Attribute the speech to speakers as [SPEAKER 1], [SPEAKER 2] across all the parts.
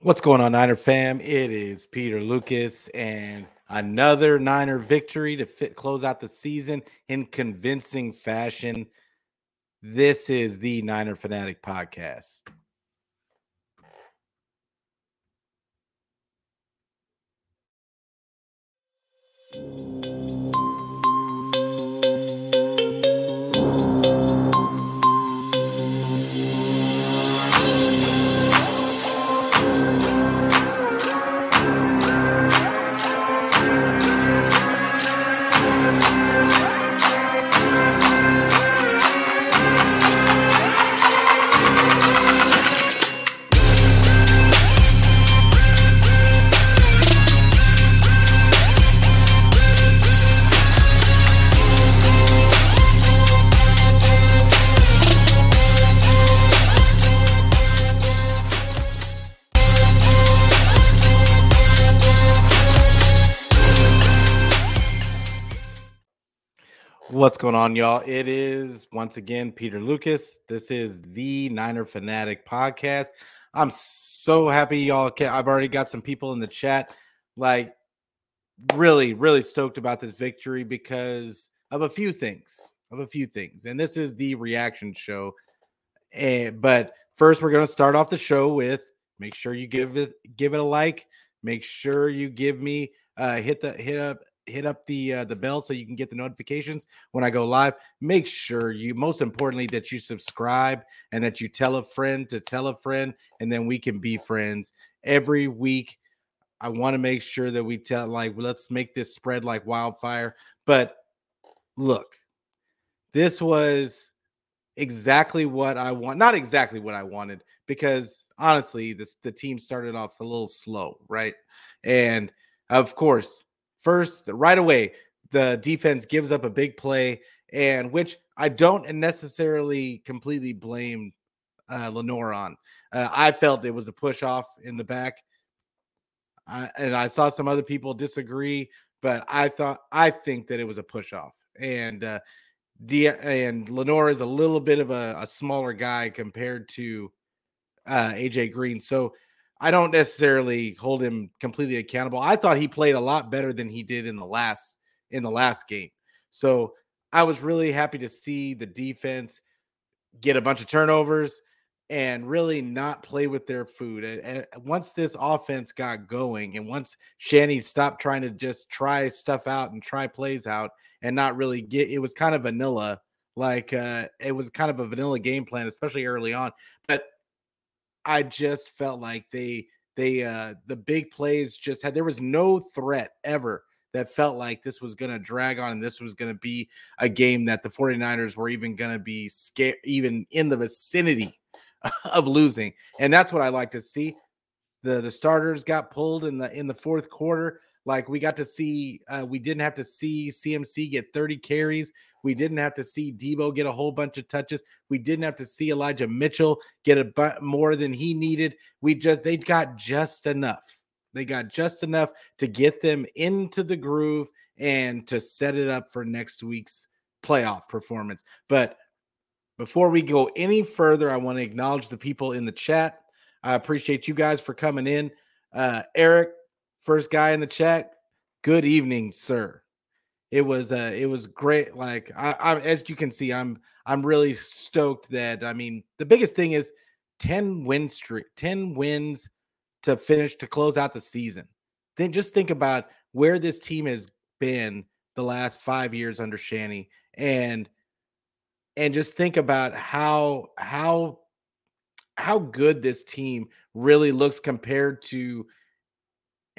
[SPEAKER 1] What's going on, Niner fam? It is Peter Lucas and another Niner victory to fit, close out the season in convincing fashion. This is the Niner Fanatic Podcast. What's going on, y'all? It is once again Peter Lucas. This is the Niner Fanatic podcast. I'm so happy, y'all. I've already got some people in the chat, like, really, really stoked about this victory because of a few things. Of a few things. And this is the reaction show. And, but first, we're going to start off the show with make sure you give it give it a like. Make sure you give me uh, hit the hit up hit up the uh, the bell so you can get the notifications when I go live. Make sure you, most importantly, that you subscribe and that you tell a friend to tell a friend, and then we can be friends every week. I want to make sure that we tell like let's make this spread like wildfire. But look, this was exactly what I want. Not exactly what I wanted because honestly, this the team started off a little slow, right? And of course, First, right away, the defense gives up a big play, and which I don't necessarily completely blame uh, Lenoir on. Uh, I felt it was a push off in the back, I, and I saw some other people disagree, but I thought I think that it was a push off, and uh, and Lenoir is a little bit of a, a smaller guy compared to uh, AJ Green, so I don't necessarily hold him completely accountable. I thought he played a lot better than he did in the last in the last game. So I was really happy to see the defense get a bunch of turnovers and really not play with their food. And once this offense got going, and once Shanny stopped trying to just try stuff out and try plays out, and not really get, it was kind of vanilla. Like uh, it was kind of a vanilla game plan, especially early on. But I just felt like they they uh the big plays just had there was no threat ever that felt like this was going to drag on and this was going to be a game that the 49ers were even going to be scared even in the vicinity of losing. And that's what I like to see. The the starters got pulled in the in the fourth quarter like we got to see, uh, we didn't have to see CMC get 30 carries. We didn't have to see Debo get a whole bunch of touches. We didn't have to see Elijah Mitchell get a bu- more than he needed. We just they got just enough. They got just enough to get them into the groove and to set it up for next week's playoff performance. But before we go any further, I want to acknowledge the people in the chat. I appreciate you guys for coming in. Uh, Eric, first guy in the chat. Good evening, sir. It was uh it was great. Like I, I as you can see, I'm I'm really stoked that I mean the biggest thing is 10 win streak, 10 wins to finish to close out the season. Then just think about where this team has been the last five years under Shanny and and just think about how how how good this team really looks compared to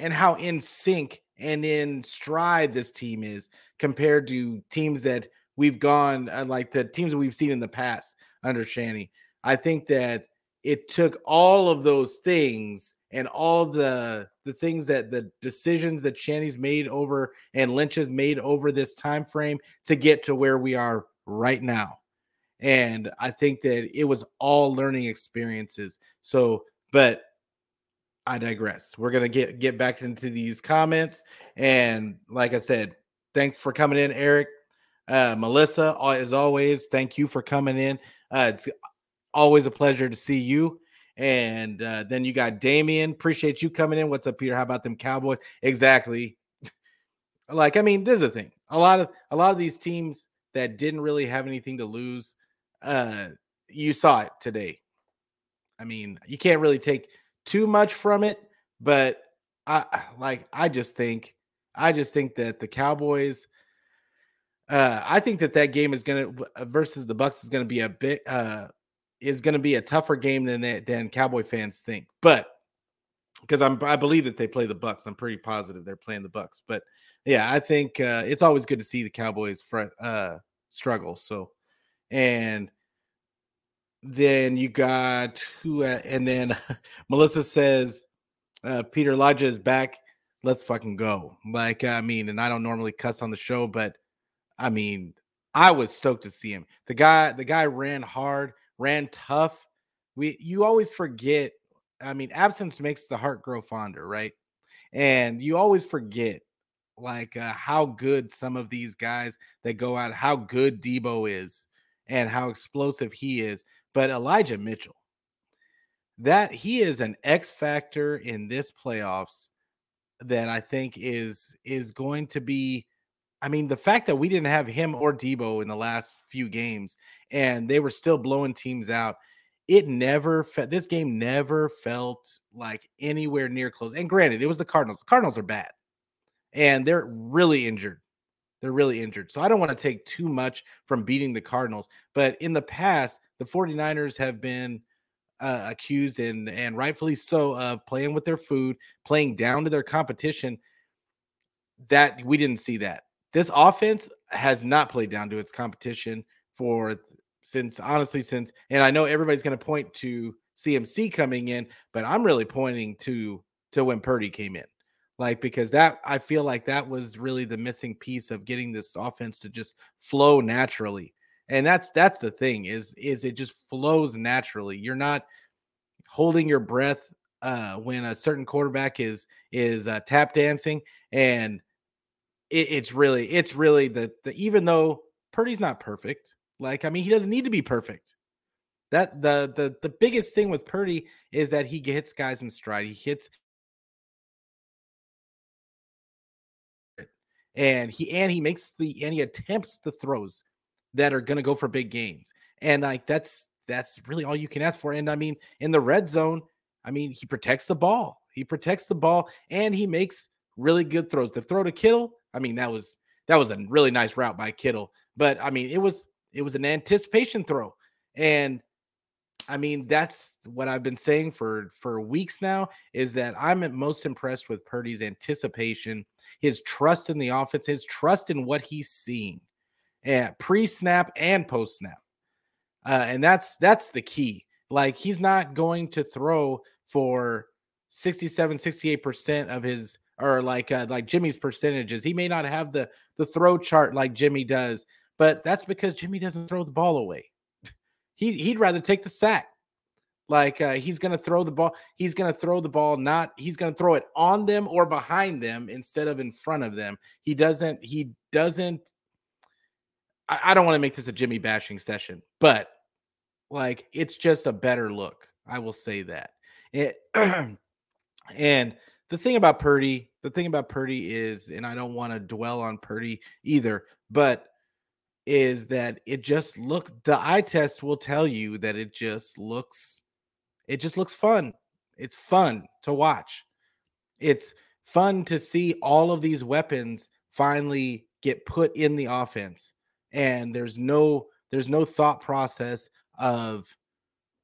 [SPEAKER 1] and how in sync and in stride this team is compared to teams that we've gone uh, like the teams that we've seen in the past under Shanny. I think that it took all of those things and all the the things that the decisions that Shanny's made over and Lynch has made over this time frame to get to where we are right now. And I think that it was all learning experiences. So, but I digress. We're gonna get get back into these comments, and like I said, thanks for coming in, Eric, uh, Melissa. As always, thank you for coming in. Uh, it's always a pleasure to see you. And uh, then you got Damien. Appreciate you coming in. What's up, Peter? How about them Cowboys? Exactly. like, I mean, this is the thing. A lot of a lot of these teams that didn't really have anything to lose, uh, you saw it today. I mean, you can't really take too much from it, but I like I just think I just think that the Cowboys uh I think that that game is going to uh, versus the Bucks is going to be a bit uh is going to be a tougher game than they, than Cowboy fans think. But because I'm I believe that they play the Bucks. I'm pretty positive they're playing the Bucks. But yeah, I think uh it's always good to see the Cowboys fr- uh struggle. So and then you got who uh, and then Melissa says uh Peter Elijah is back. Let's fucking go. Like I mean, and I don't normally cuss on the show, but I mean, I was stoked to see him. The guy, the guy ran hard, ran tough. We you always forget. I mean, absence makes the heart grow fonder, right? And you always forget like uh, how good some of these guys that go out, how good Debo is, and how explosive he is. But Elijah Mitchell, that he is an X factor in this playoffs that I think is is going to be. I mean, the fact that we didn't have him or Debo in the last few games, and they were still blowing teams out. It never fe- this game never felt like anywhere near close. And granted, it was the Cardinals. The Cardinals are bad, and they're really injured. They're really injured. So I don't want to take too much from beating the Cardinals. But in the past, the 49ers have been uh, accused and and rightfully so of playing with their food, playing down to their competition. That we didn't see that. This offense has not played down to its competition for since honestly since and I know everybody's going to point to CMC coming in, but I'm really pointing to to when Purdy came in. Like because that I feel like that was really the missing piece of getting this offense to just flow naturally. And that's that's the thing is is it just flows naturally. You're not holding your breath uh when a certain quarterback is is uh, tap dancing and it, it's really it's really the, the even though Purdy's not perfect like I mean he doesn't need to be perfect. That the the the biggest thing with Purdy is that he hits guys in stride. He hits and he and he makes the and he attempts the throws that are going to go for big gains. And like that's that's really all you can ask for. And I mean, in the red zone, I mean, he protects the ball. He protects the ball and he makes really good throws. The throw to Kittle, I mean, that was that was a really nice route by Kittle. But I mean, it was it was an anticipation throw. And I mean, that's what I've been saying for for weeks now is that I'm most impressed with Purdy's anticipation, his trust in the offense, his trust in what he's seeing and pre-snap and post-snap. Uh, and that's that's the key. Like he's not going to throw for 67, 68% of his or like uh, like Jimmy's percentages. He may not have the the throw chart like Jimmy does, but that's because Jimmy doesn't throw the ball away. He he'd rather take the sack. Like uh, he's going to throw the ball. He's going to throw the ball. Not he's going to throw it on them or behind them instead of in front of them. He doesn't. He doesn't I, I don't want to make this a Jimmy bashing session, but like it's just a better look. I will say that. It, and the thing about Purdy, the thing about Purdy is, and I don't want to dwell on Purdy either, but is that it just look the eye test will tell you that it just looks it just looks fun. It's fun to watch. It's fun to see all of these weapons finally get put in the offense and there's no there's no thought process of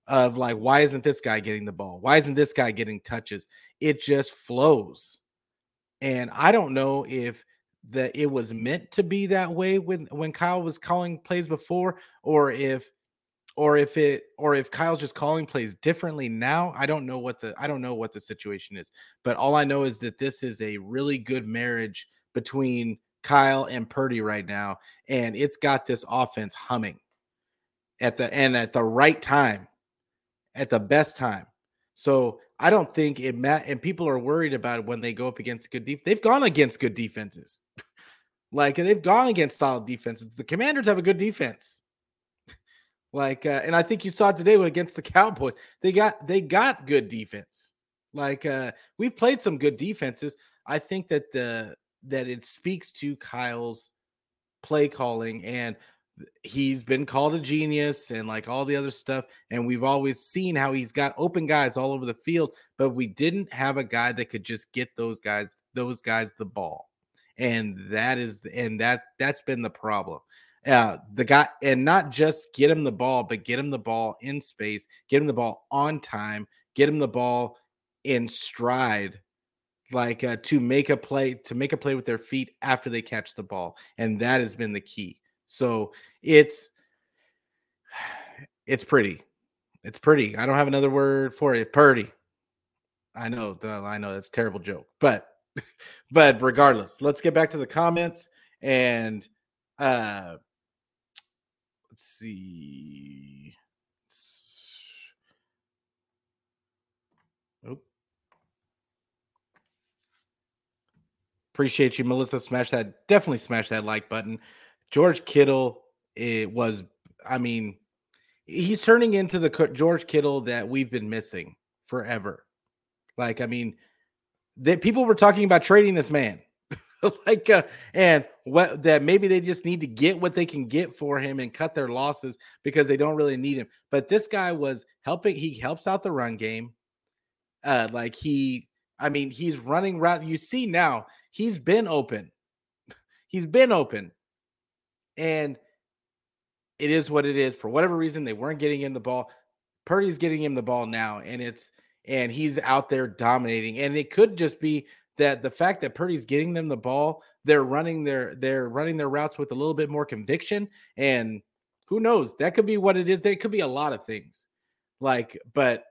[SPEAKER 1] of like why isn't this guy getting the ball why isn't this guy getting touches it just flows and i don't know if that it was meant to be that way when when kyle was calling plays before or if or if it or if kyle's just calling plays differently now i don't know what the i don't know what the situation is but all i know is that this is a really good marriage between Kyle and Purdy right now, and it's got this offense humming at the and at the right time, at the best time. So I don't think it mat and people are worried about it when they go up against good defense. They've gone against good defenses. like they've gone against solid defenses. The commanders have a good defense. Like, uh, and I think you saw today when against the Cowboys, they got they got good defense. Like, uh, we've played some good defenses. I think that the that it speaks to Kyle's play calling and he's been called a genius and like all the other stuff and we've always seen how he's got open guys all over the field but we didn't have a guy that could just get those guys those guys the ball and that is and that that's been the problem. Uh the guy and not just get him the ball but get him the ball in space get him the ball on time get him the ball in stride like uh, to make a play to make a play with their feet after they catch the ball and that has been the key so it's it's pretty it's pretty i don't have another word for it pretty i know i know that's terrible joke but but regardless let's get back to the comments and uh let's see Appreciate you, Melissa. Smash that. Definitely smash that like button. George Kittle, it was, I mean, he's turning into the George Kittle that we've been missing forever. Like, I mean, that people were talking about trading this man. like uh, and what that maybe they just need to get what they can get for him and cut their losses because they don't really need him. But this guy was helping, he helps out the run game. Uh like he I mean, he's running route. You see now, he's been open. he's been open. And it is what it is. For whatever reason, they weren't getting him the ball. Purdy's getting him the ball now, and it's and he's out there dominating. And it could just be that the fact that Purdy's getting them the ball, they're running their they're running their routes with a little bit more conviction. And who knows? That could be what it is. There could be a lot of things. Like, but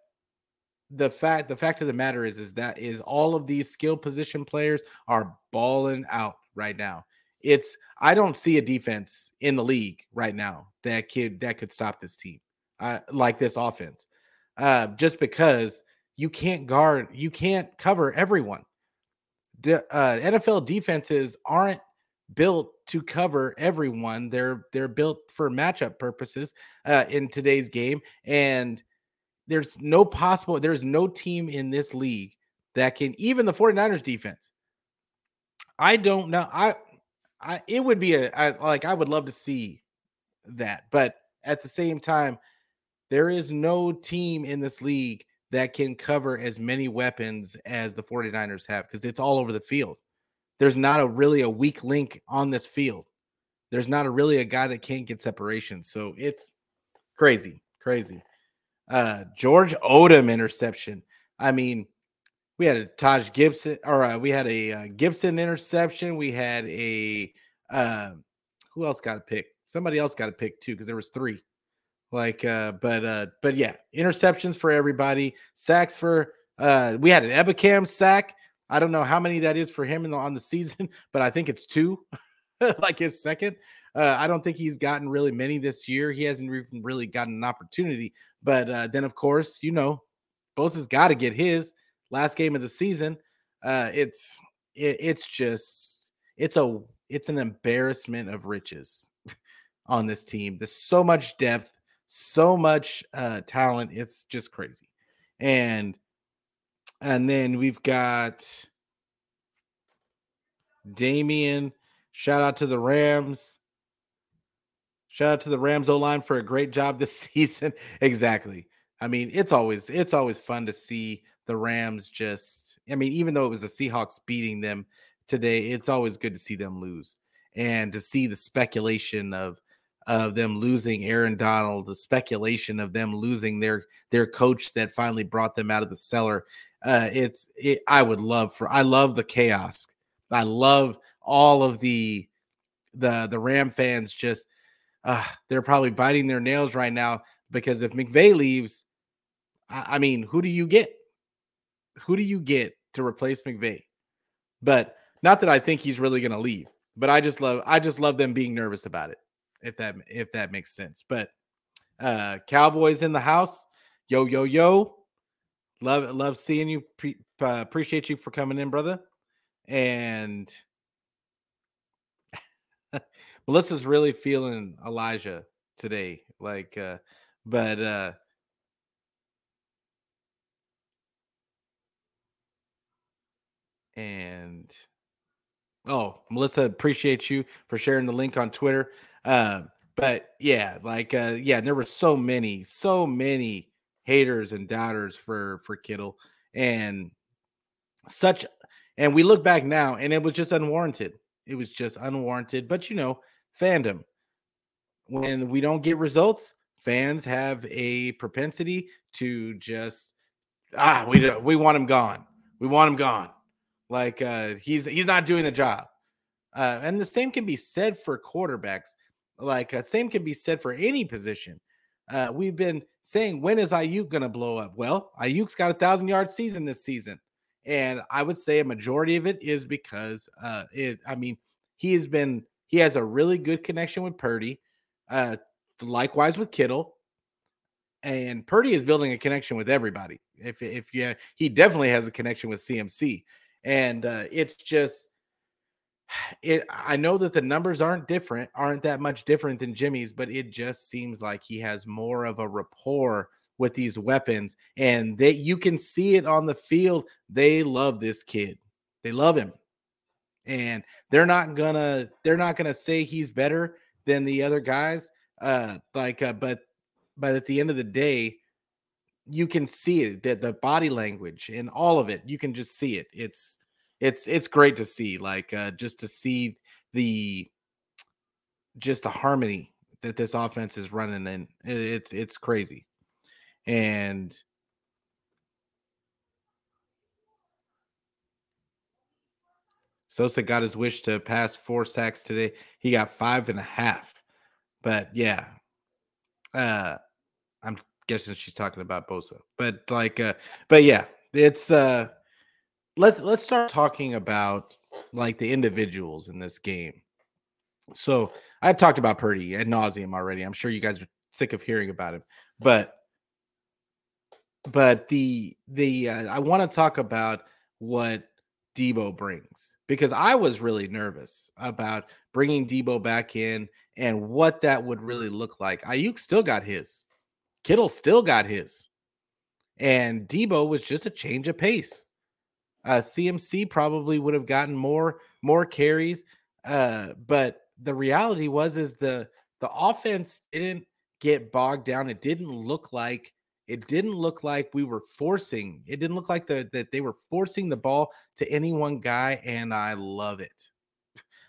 [SPEAKER 1] the fact the fact of the matter is is that is all of these skill position players are balling out right now. It's I don't see a defense in the league right now that could that could stop this team, uh, like this offense, uh, just because you can't guard, you can't cover everyone. De- uh, NFL defenses aren't built to cover everyone. They're they're built for matchup purposes uh, in today's game, and there's no possible, there's no team in this league that can, even the 49ers defense. I don't know. I, I, it would be a, I, like, I would love to see that. But at the same time, there is no team in this league that can cover as many weapons as the 49ers have because it's all over the field. There's not a really a weak link on this field. There's not a really a guy that can't get separation. So it's crazy, crazy. Uh, George Odum interception. I mean, we had a Taj Gibson, or uh, we had a uh, Gibson interception. We had a uh, who else got a pick? Somebody else got a pick too because there was three. Like, uh, but uh, but yeah, interceptions for everybody. Sacks for uh, we had an Ebukam sack. I don't know how many that is for him the, on the season, but I think it's two, like his second. Uh, I don't think he's gotten really many this year. He hasn't even really gotten an opportunity. But uh, then, of course, you know, Bosa's got to get his last game of the season. Uh, it's it, it's just it's a it's an embarrassment of riches on this team. There's so much depth, so much uh, talent. It's just crazy. And and then we've got Damian. Shout out to the Rams. Shout out to the Rams O line for a great job this season. exactly. I mean, it's always it's always fun to see the Rams just. I mean, even though it was the Seahawks beating them today, it's always good to see them lose and to see the speculation of of them losing Aaron Donald, the speculation of them losing their their coach that finally brought them out of the cellar. Uh, it's it, I would love for I love the chaos. I love all of the the the Ram fans just uh, they're probably biting their nails right now because if McVay leaves, I, I mean, who do you get? Who do you get to replace McVay? But not that I think he's really going to leave, but I just love I just love them being nervous about it. If that if that makes sense. But uh Cowboys in the house. Yo yo yo. Love love seeing you. Pre- uh, appreciate you for coming in, brother. And Melissa's really feeling Elijah. today. Like, uh, but uh, and oh, Melissa, appreciate you for sharing the link on Twitter. Uh, but yeah, like uh, yeah, there were so many, so many haters and doubters for for Kittle, and such. And we look back now, and it was just unwarranted. It was just unwarranted. But you know, fandom. When we don't get results, fans have a propensity to just ah, we don't, we want him gone. We want him gone. Like uh, he's he's not doing the job. Uh, and the same can be said for quarterbacks. Like uh, same can be said for any position. Uh, we've been saying when is Aiyuk going to blow up? Well, Aiyuk's got a thousand yard season this season, and I would say a majority of it is because uh, it. I mean, he has been he has a really good connection with Purdy. Uh, likewise with Kittle, and Purdy is building a connection with everybody. If if yeah, he definitely has a connection with CMC, and uh, it's just it I know that the numbers aren't different, aren't that much different than Jimmy's, but it just seems like he has more of a rapport with these weapons and that you can see it on the field. They love this kid. They love him. And they're not gonna they're not gonna say he's better than the other guys. Uh like uh, but but at the end of the day, you can see it that the body language and all of it, you can just see it. It's it's it's great to see like uh just to see the just the harmony that this offense is running in it's it's crazy and Sosa got his wish to pass four sacks today. He got five and a half. But yeah. Uh I'm guessing she's talking about Bosa. But like uh but yeah, it's uh let's let's start talking about like the individuals in this game. So I've talked about Purdy ad nauseum already. I'm sure you guys are sick of hearing about him, but but the the uh, I want to talk about what Debo brings because I was really nervous about bringing Debo back in and what that would really look like. Aiyuk still got his, Kittle still got his, and Debo was just a change of pace. Uh, CMC probably would have gotten more more carries, uh, but the reality was is the the offense didn't get bogged down. It didn't look like it didn't look like we were forcing. It didn't look like the, that they were forcing the ball to any one guy, and I love it.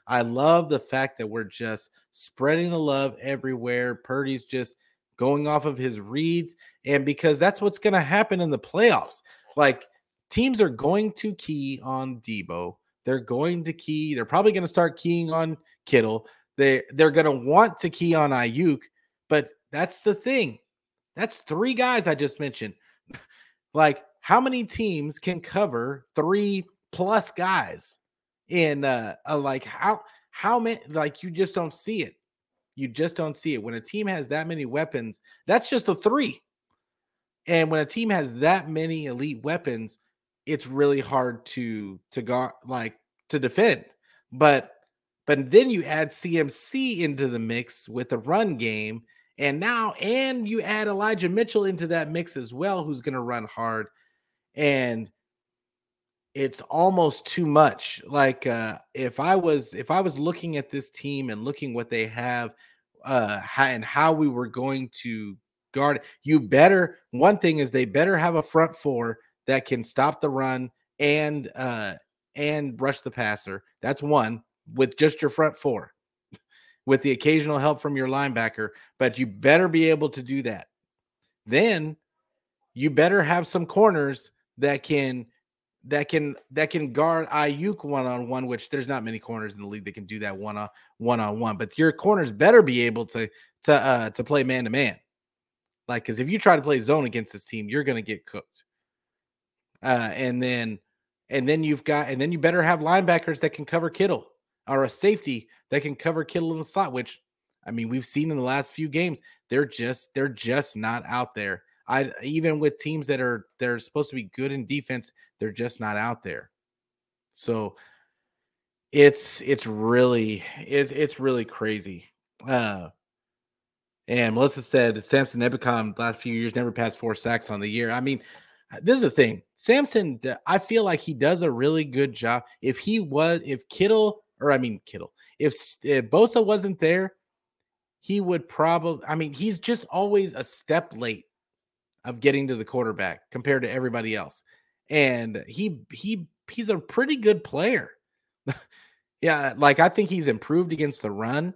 [SPEAKER 1] I love the fact that we're just spreading the love everywhere. Purdy's just going off of his reads, and because that's what's going to happen in the playoffs. Like teams are going to key on Debo. They're going to key. They're probably going to start keying on Kittle. They they're going to want to key on Aiyuk, but that's the thing. That's three guys I just mentioned. like how many teams can cover three plus guys in uh, uh like how how many like you just don't see it. You just don't see it. When a team has that many weapons, that's just the three. And when a team has that many elite weapons, it's really hard to to guard like to defend. But but then you add CMC into the mix with the run game, and now and you add Elijah Mitchell into that mix as well, who's going to run hard, and it's almost too much. Like uh, if I was if I was looking at this team and looking what they have, uh, and how we were going to guard, you better. One thing is they better have a front four that can stop the run and uh and rush the passer. That's one with just your front four. with the occasional help from your linebacker, but you better be able to do that. Then you better have some corners that can that can that can guard Aiyuk one on one, which there's not many corners in the league that can do that one on one on one. But your corners better be able to to uh to play man to man. Like, because if you try to play zone against this team, you're gonna get cooked. Uh, and then and then you've got and then you better have linebackers that can cover Kittle or a safety that can cover Kittle in the slot, which I mean we've seen in the last few games. They're just they're just not out there. I even with teams that are they're supposed to be good in defense, they're just not out there. So it's it's really it, it's really crazy. Uh And Melissa said Samson Ebukam last few years never passed four sacks on the year. I mean, this is the thing. Samson, I feel like he does a really good job. If he was, if Kittle, or I mean Kittle, if, if Bosa wasn't there, he would probably. I mean, he's just always a step late of getting to the quarterback compared to everybody else, and he he he's a pretty good player. yeah, like I think he's improved against the run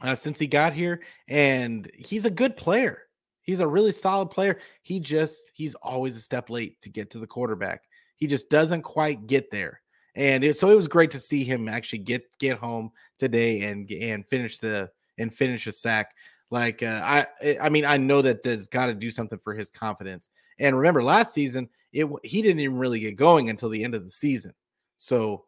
[SPEAKER 1] uh, since he got here, and he's a good player. He's a really solid player. He just he's always a step late to get to the quarterback. He just doesn't quite get there. And it, so it was great to see him actually get get home today and and finish the and finish a sack. Like uh, I eh, I mean I know that there's got to do something for his confidence. And remember last season it he didn't even really get going until the end of the season. So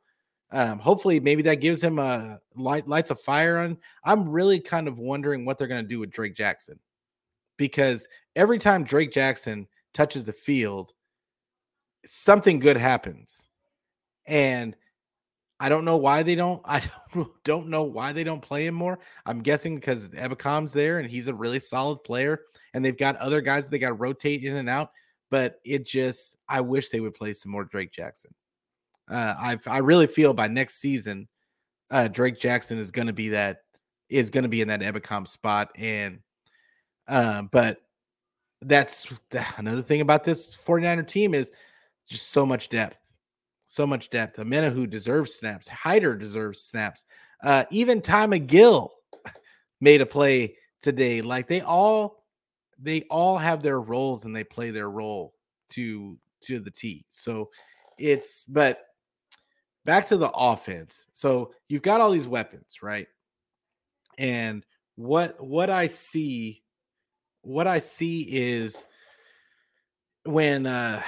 [SPEAKER 1] um, hopefully, maybe that gives him a light lights a fire on. I'm really kind of wondering what they're going to do with Drake Jackson because every time Drake Jackson touches the field, something good happens, and I don't know why they don't. I don't, know why they don't play him more. I'm guessing because Ebukam's there and he's a really solid player, and they've got other guys that they got to rotate in and out. But it just, I wish they would play some more Drake Jackson. Uh, I I really feel by next season, uh, Drake Jackson is going to be that is going to be in that Ebukam spot, and uh, but that's another thing about this 49er team is just so much depth, so much depth. Omenihu deserves snaps. Hyder deserves snaps. Uh, even Ty McGill made a play today. Like they all, they all have their roles and they play their role to to the T. So it's but back to the offense. So you've got all these weapons, right? And what what I see what I see is when uh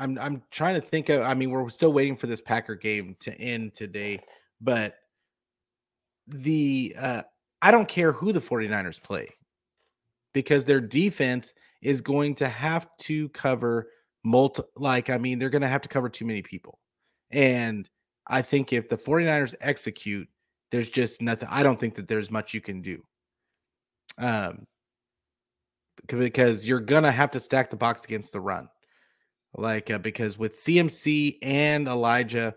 [SPEAKER 1] I'm I'm trying to think of I mean we're still waiting for this Packer game to end today, but the uh I don't care who the 49ers play because their defense is going to have to cover multi like I mean they're going to have to cover too many people. And I think if the 49ers execute, there's just nothing. I don't think that there's much you can do. Um, because you're gonna have to stack the box against the run, like uh, because with CMC and Elijah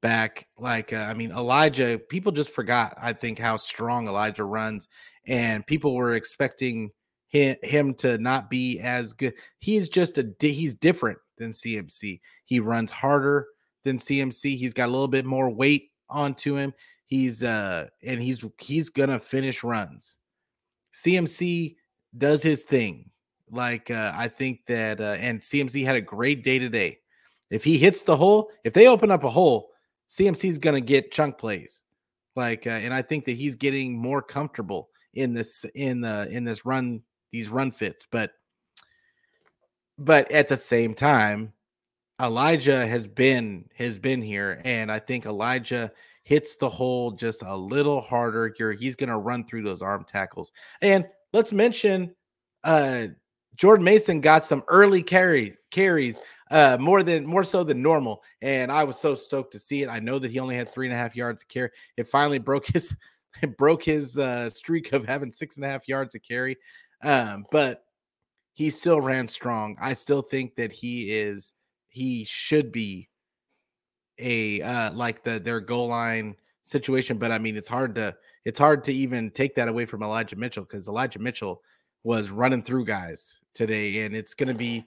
[SPEAKER 1] back, like uh, I mean Elijah, people just forgot. I think how strong Elijah runs, and people were expecting him, him to not be as good. He's just a he's different than CMC. He runs harder than CMC. He's got a little bit more weight onto him. He's uh and he's he's gonna finish runs. CMC does his thing. Like uh, I think that uh, and CMC had a great day today. If he hits the hole, if they open up a hole, CMC is gonna get chunk plays. Like uh, and I think that he's getting more comfortable in this in the in this run these run fits, but but at the same time, Elijah has been has been here, and I think Elijah hits the hole just a little harder. You're, he's going to run through those arm tackles. And let's mention uh, Jordan Mason got some early carry carries, uh, more than more so than normal, and I was so stoked to see it. I know that he only had three and a half yards to carry. It finally broke his it broke his uh, streak of having six and a half yards to carry, um, but he still ran strong. I still think that he is he should be a uh like the their goal line situation but i mean it's hard to it's hard to even take that away from elijah mitchell because elijah mitchell was running through guys today and it's going to be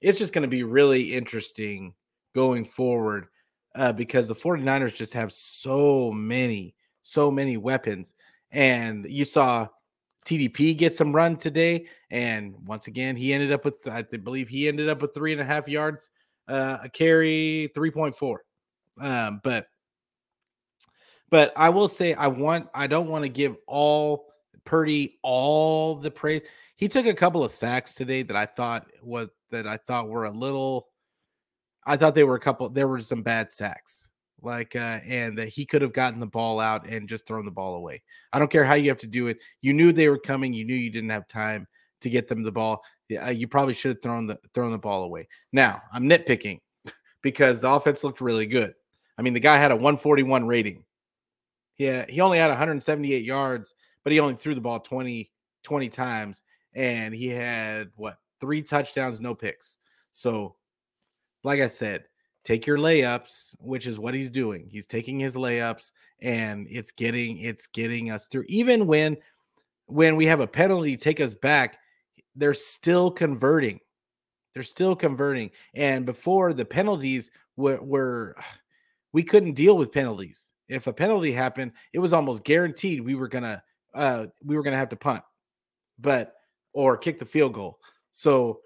[SPEAKER 1] it's just going to be really interesting going forward uh, because the 49ers just have so many so many weapons and you saw TDP get some run today and once again he ended up with i believe he ended up with three and a half yards uh, a carry 3.4. Um, but but I will say I want I don't want to give all Purdy all the praise. He took a couple of sacks today that I thought was that I thought were a little I thought they were a couple there were some bad sacks. Like uh and that he could have gotten the ball out and just thrown the ball away. I don't care how you have to do it. You knew they were coming, you knew you didn't have time to get them the ball yeah, you probably should have thrown the thrown the ball away. Now I'm nitpicking because the offense looked really good. I mean, the guy had a 141 rating. Yeah, he only had 178 yards, but he only threw the ball 20 20 times and he had what three touchdowns, no picks. So, like I said, take your layups, which is what he's doing. He's taking his layups and it's getting it's getting us through. Even when when we have a penalty take us back, they're still converting. They're still converting. And before the penalties were, were we couldn't deal with penalties. If a penalty happened, it was almost guaranteed we were gonna uh we were gonna have to punt, but or kick the field goal. So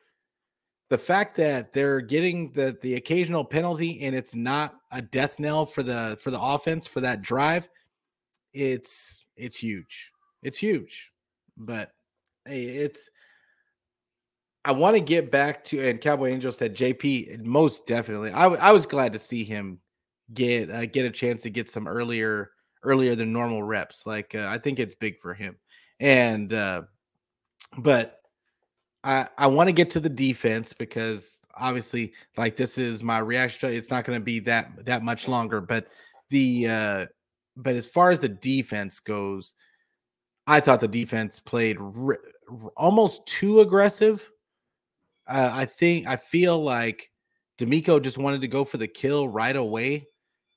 [SPEAKER 1] the fact that they're getting the the occasional penalty and it's not a death knell for the for the offense for that drive, it's it's huge. It's huge. But hey, it's I want to get back to and Cowboy Angel said JP most definitely. I, w- I was glad to see him get uh, get a chance to get some earlier earlier than normal reps. Like uh, I think it's big for him. And uh but I I want to get to the defense because obviously like this is my reaction it's not going to be that that much longer but the uh but as far as the defense goes I thought the defense played almost too aggressive uh, I think I feel like DeMeco just wanted to go for the kill right away,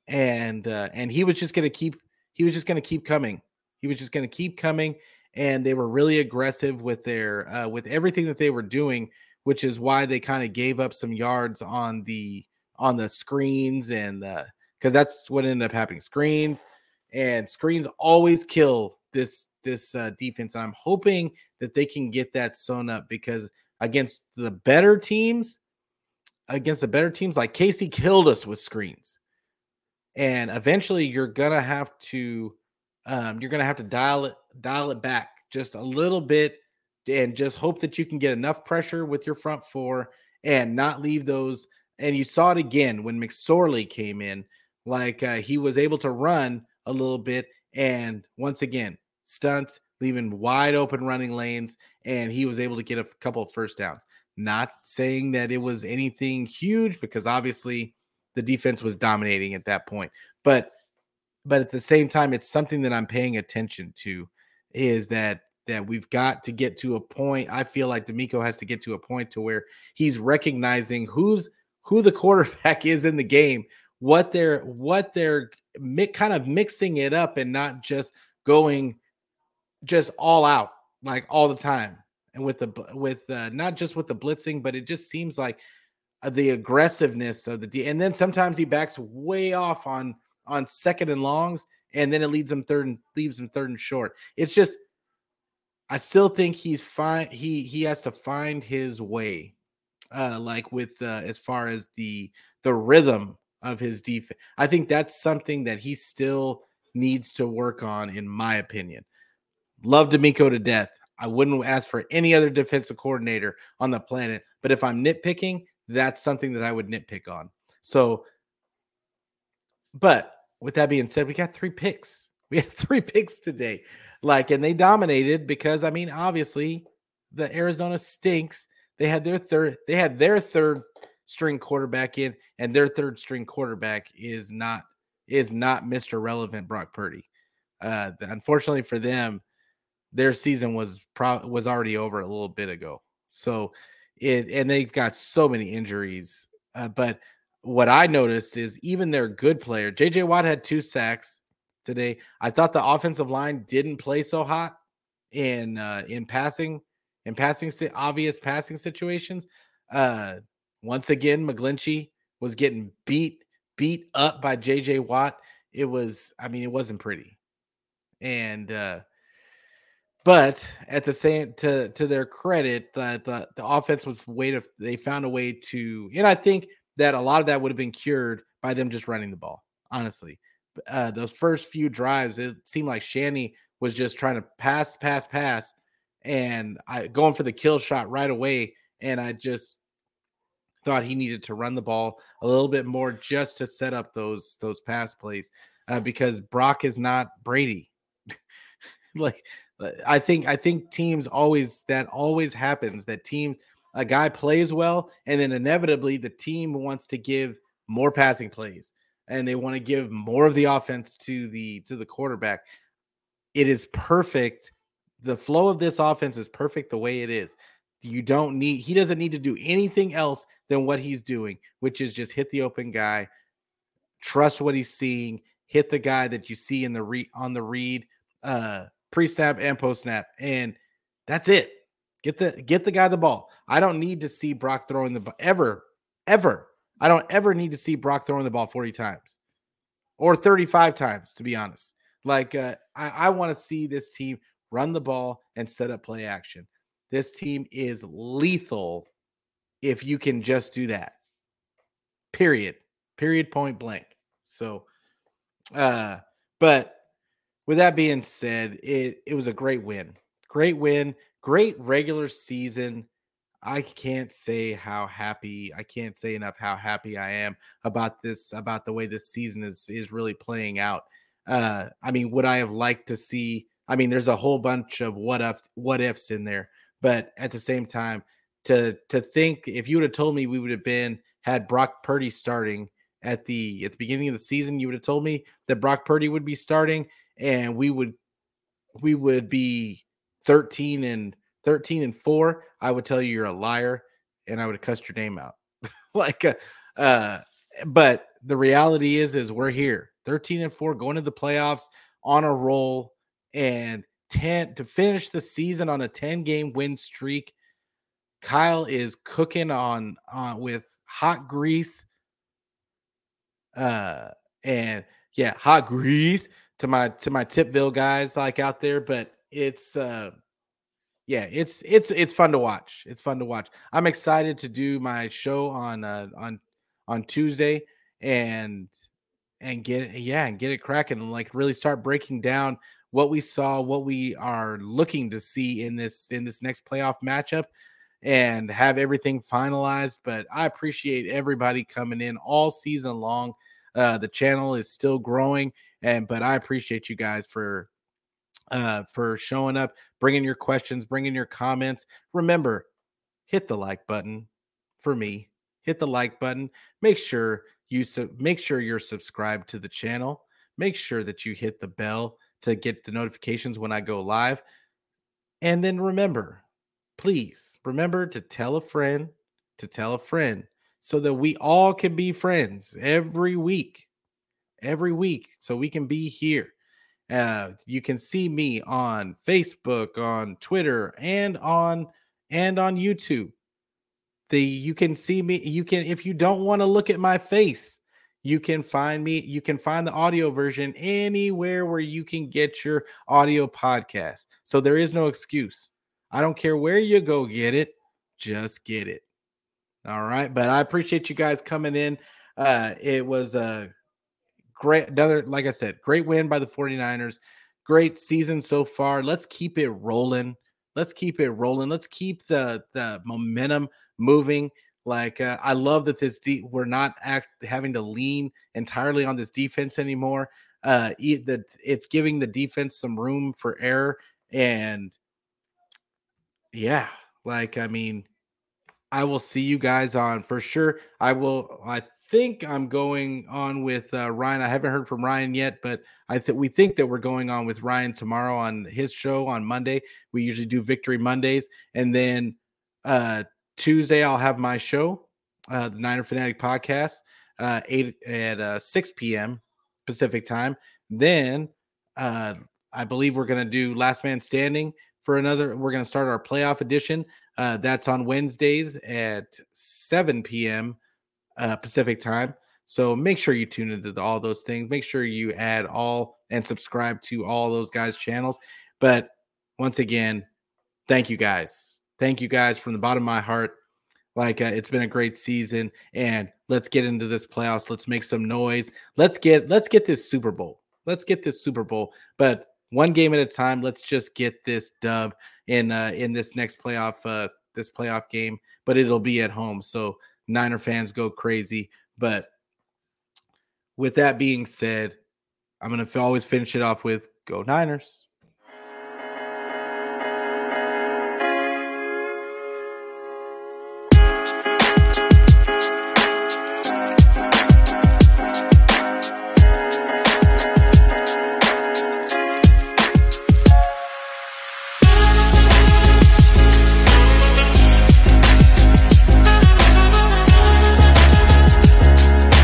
[SPEAKER 1] and uh, and he was just going to keep he was just going to keep coming. He was just going to keep coming, and they were really aggressive with their uh, with everything that they were doing, which is why they kind of gave up some yards on the on the screens and because that's what ended up happening. Screens and screens always kill this this uh, defense, and I'm hoping that they can get that sewn up because against the better teams, against the better teams, like KC killed us with screens. And eventually you're gonna have to um, you're gonna have to dial it, dial it back just a little bit and just hope that you can get enough pressure with your front four and not leave those. And you saw it again when McSorley came in, like uh, he was able to run a little bit. And once again, stunts, leaving wide open running lanes, and he was able to get a couple of first downs. Not saying that it was anything huge because obviously the defense was dominating at that point, but but at the same time, it's something that I'm paying attention to. Is that that we've got to get to a point. I feel like DeMeco has to get to a point to where he's recognizing who's who the quarterback is in the game, what they're what they're mi- kind of mixing it up and not just going just all out like all the time and with the with uh, not just with the blitzing but it just seems like uh, the aggressiveness of the D and then sometimes he backs way off on on second and longs and then it leads him third and leaves him third and short it's just I still think he's fine he he has to find his way uh like with uh as far as the the rhythm of his defense I think that's something that he still needs to work on in my opinion Love DeMeco to death. I wouldn't ask for any other defensive coordinator on the planet. But if I'm nitpicking, that's something that I would nitpick on. So, but with that being said, we got three picks. We had three picks today. Like, and they dominated because I mean, obviously, the Arizona stinks. They had their third, they had their third string quarterback in, and their third string quarterback is not is not Mr. Relevant Brock Purdy. Uh, unfortunately for them, their season was pro- was already over a little bit ago. So it and they've got so many injuries. Uh, but what I noticed is even their good player, JJ Watt had two sacks today. I thought the offensive line didn't play so hot in uh, in passing in passing obvious passing situations. Uh, once again, McGlinchey was getting beat beat up by JJ Watt. It was, I mean, it wasn't pretty. And uh but at the same to to their credit, that the, the offense was way to they found a way to, and I think that a lot of that would have been cured by them just running the ball. Honestly, uh, those first few drives, it seemed like Shanny was just trying to pass, pass, pass, and I going for the kill shot right away. And I just thought he needed to run the ball a little bit more just to set up those those pass plays uh, because Brock is not Brady. like I think I think teams always that always happens that teams a guy plays well and then inevitably the team wants to give more passing plays and they want to give more of the offense to the to the quarterback. It is perfect the flow of this offense is perfect the way it is. You don't need he doesn't need to do anything else than what he's doing, which is just hit the open guy, trust what he's seeing, hit the guy that you see in the re on the read, uh pre-snap and post-snap, and that's it. Get the get the guy the ball. I don't need to see Brock throwing the ball ever, ever. I don't ever need to see Brock throwing the ball 40 times or 35 times, to be honest. Like uh, I, I want to see this team run the ball and set up play action. This team is lethal if you can just do that. Period. Period point blank. So uh but with that being said, it it was a great win. Great win, great regular season. I can't say how happy I can't say enough how happy I am about this about the way this season is is really playing out. Uh I mean, would I have liked to see I mean, there's a whole bunch of what if what ifs in there, but at the same time, to to think if you would have told me we would have been had Brock Purdy starting at the at the beginning of the season, you would have told me that Brock Purdy would be starting and we would we would be 13 and 13 and 4, I would tell you you're a liar and I would have cussed your name out. like uh, uh but the reality is is we're here. 13 and 4 going to the playoffs on a roll and 10 to finish the season on a 10 game win streak. Kyle is cooking on uh, with hot grease. Uh and yeah, hot grease to my to my Tipville guys like out there, but it's uh yeah, it's it's it's fun to watch. It's fun to watch. I'm excited to do my show on uh on on Tuesday and and get yeah, and get it cracking and like really start breaking down what we saw, what we are looking to see in this in this next playoff matchup and have everything finalized. But I appreciate everybody coming in all season long. Uh, the channel is still growing, and but I appreciate you guys for uh, for showing up, bringing your questions, bringing your comments. Remember, hit the like button for me. Hit the like button. Make sure you su- make sure you're subscribed to the channel. Make sure that you hit the bell to get the notifications when I go live. And then remember, please remember to tell a friend to tell a friend so that we all can be friends every week. Every week, so we can be here. Uh, you can see me on Facebook, on Twitter, and on and on YouTube. The you can see me. You can if you don't want to look at my face, you can find me. You can find the audio version anywhere where you can get your audio podcast. So there is no excuse. I don't care where you go get it, just get it. All right. But I appreciate you guys coming in. Uh, it was a great, another, like I said, great win by the 49ers. Great season so far. Let's keep it rolling. Let's keep it rolling. Let's keep the the momentum moving. Like uh, I love that this de- we're not act having to lean entirely on this defense anymore. Uh, that it's giving the defense some room for error, and yeah, like I mean, I will see you guys on for sure. I will. I think I'm going on with uh, Ryan. I haven't heard from Ryan yet, but I think we think that we're going on with Ryan tomorrow on his show on Monday. We usually do Victory Mondays, and then uh, Tuesday, I'll have my show, uh, the Niner Fanatic podcast, uh, eight at uh, six p.m. Pacific time. Then uh, I believe we're going to do Last Man Standing for another. We're going to start our playoff edition. Uh, that's on Wednesdays at seven p.m. Uh, Pacific time. So make sure you tune into all those things. Make sure you add all and subscribe to all those guys' channels. But once again, thank you guys Thank you guys from the bottom of my heart. Like uh, it's been a great season, and let's get into this playoffs. Let's make some noise. Let's get let's get this Super Bowl. Let's get this Super Bowl. But one game at a time. Let's just get this dub in uh, in this next playoff uh, this playoff game. But it'll be at home, so Niner fans go crazy. But with that being said, I'm gonna always finish it off with "Go Niners."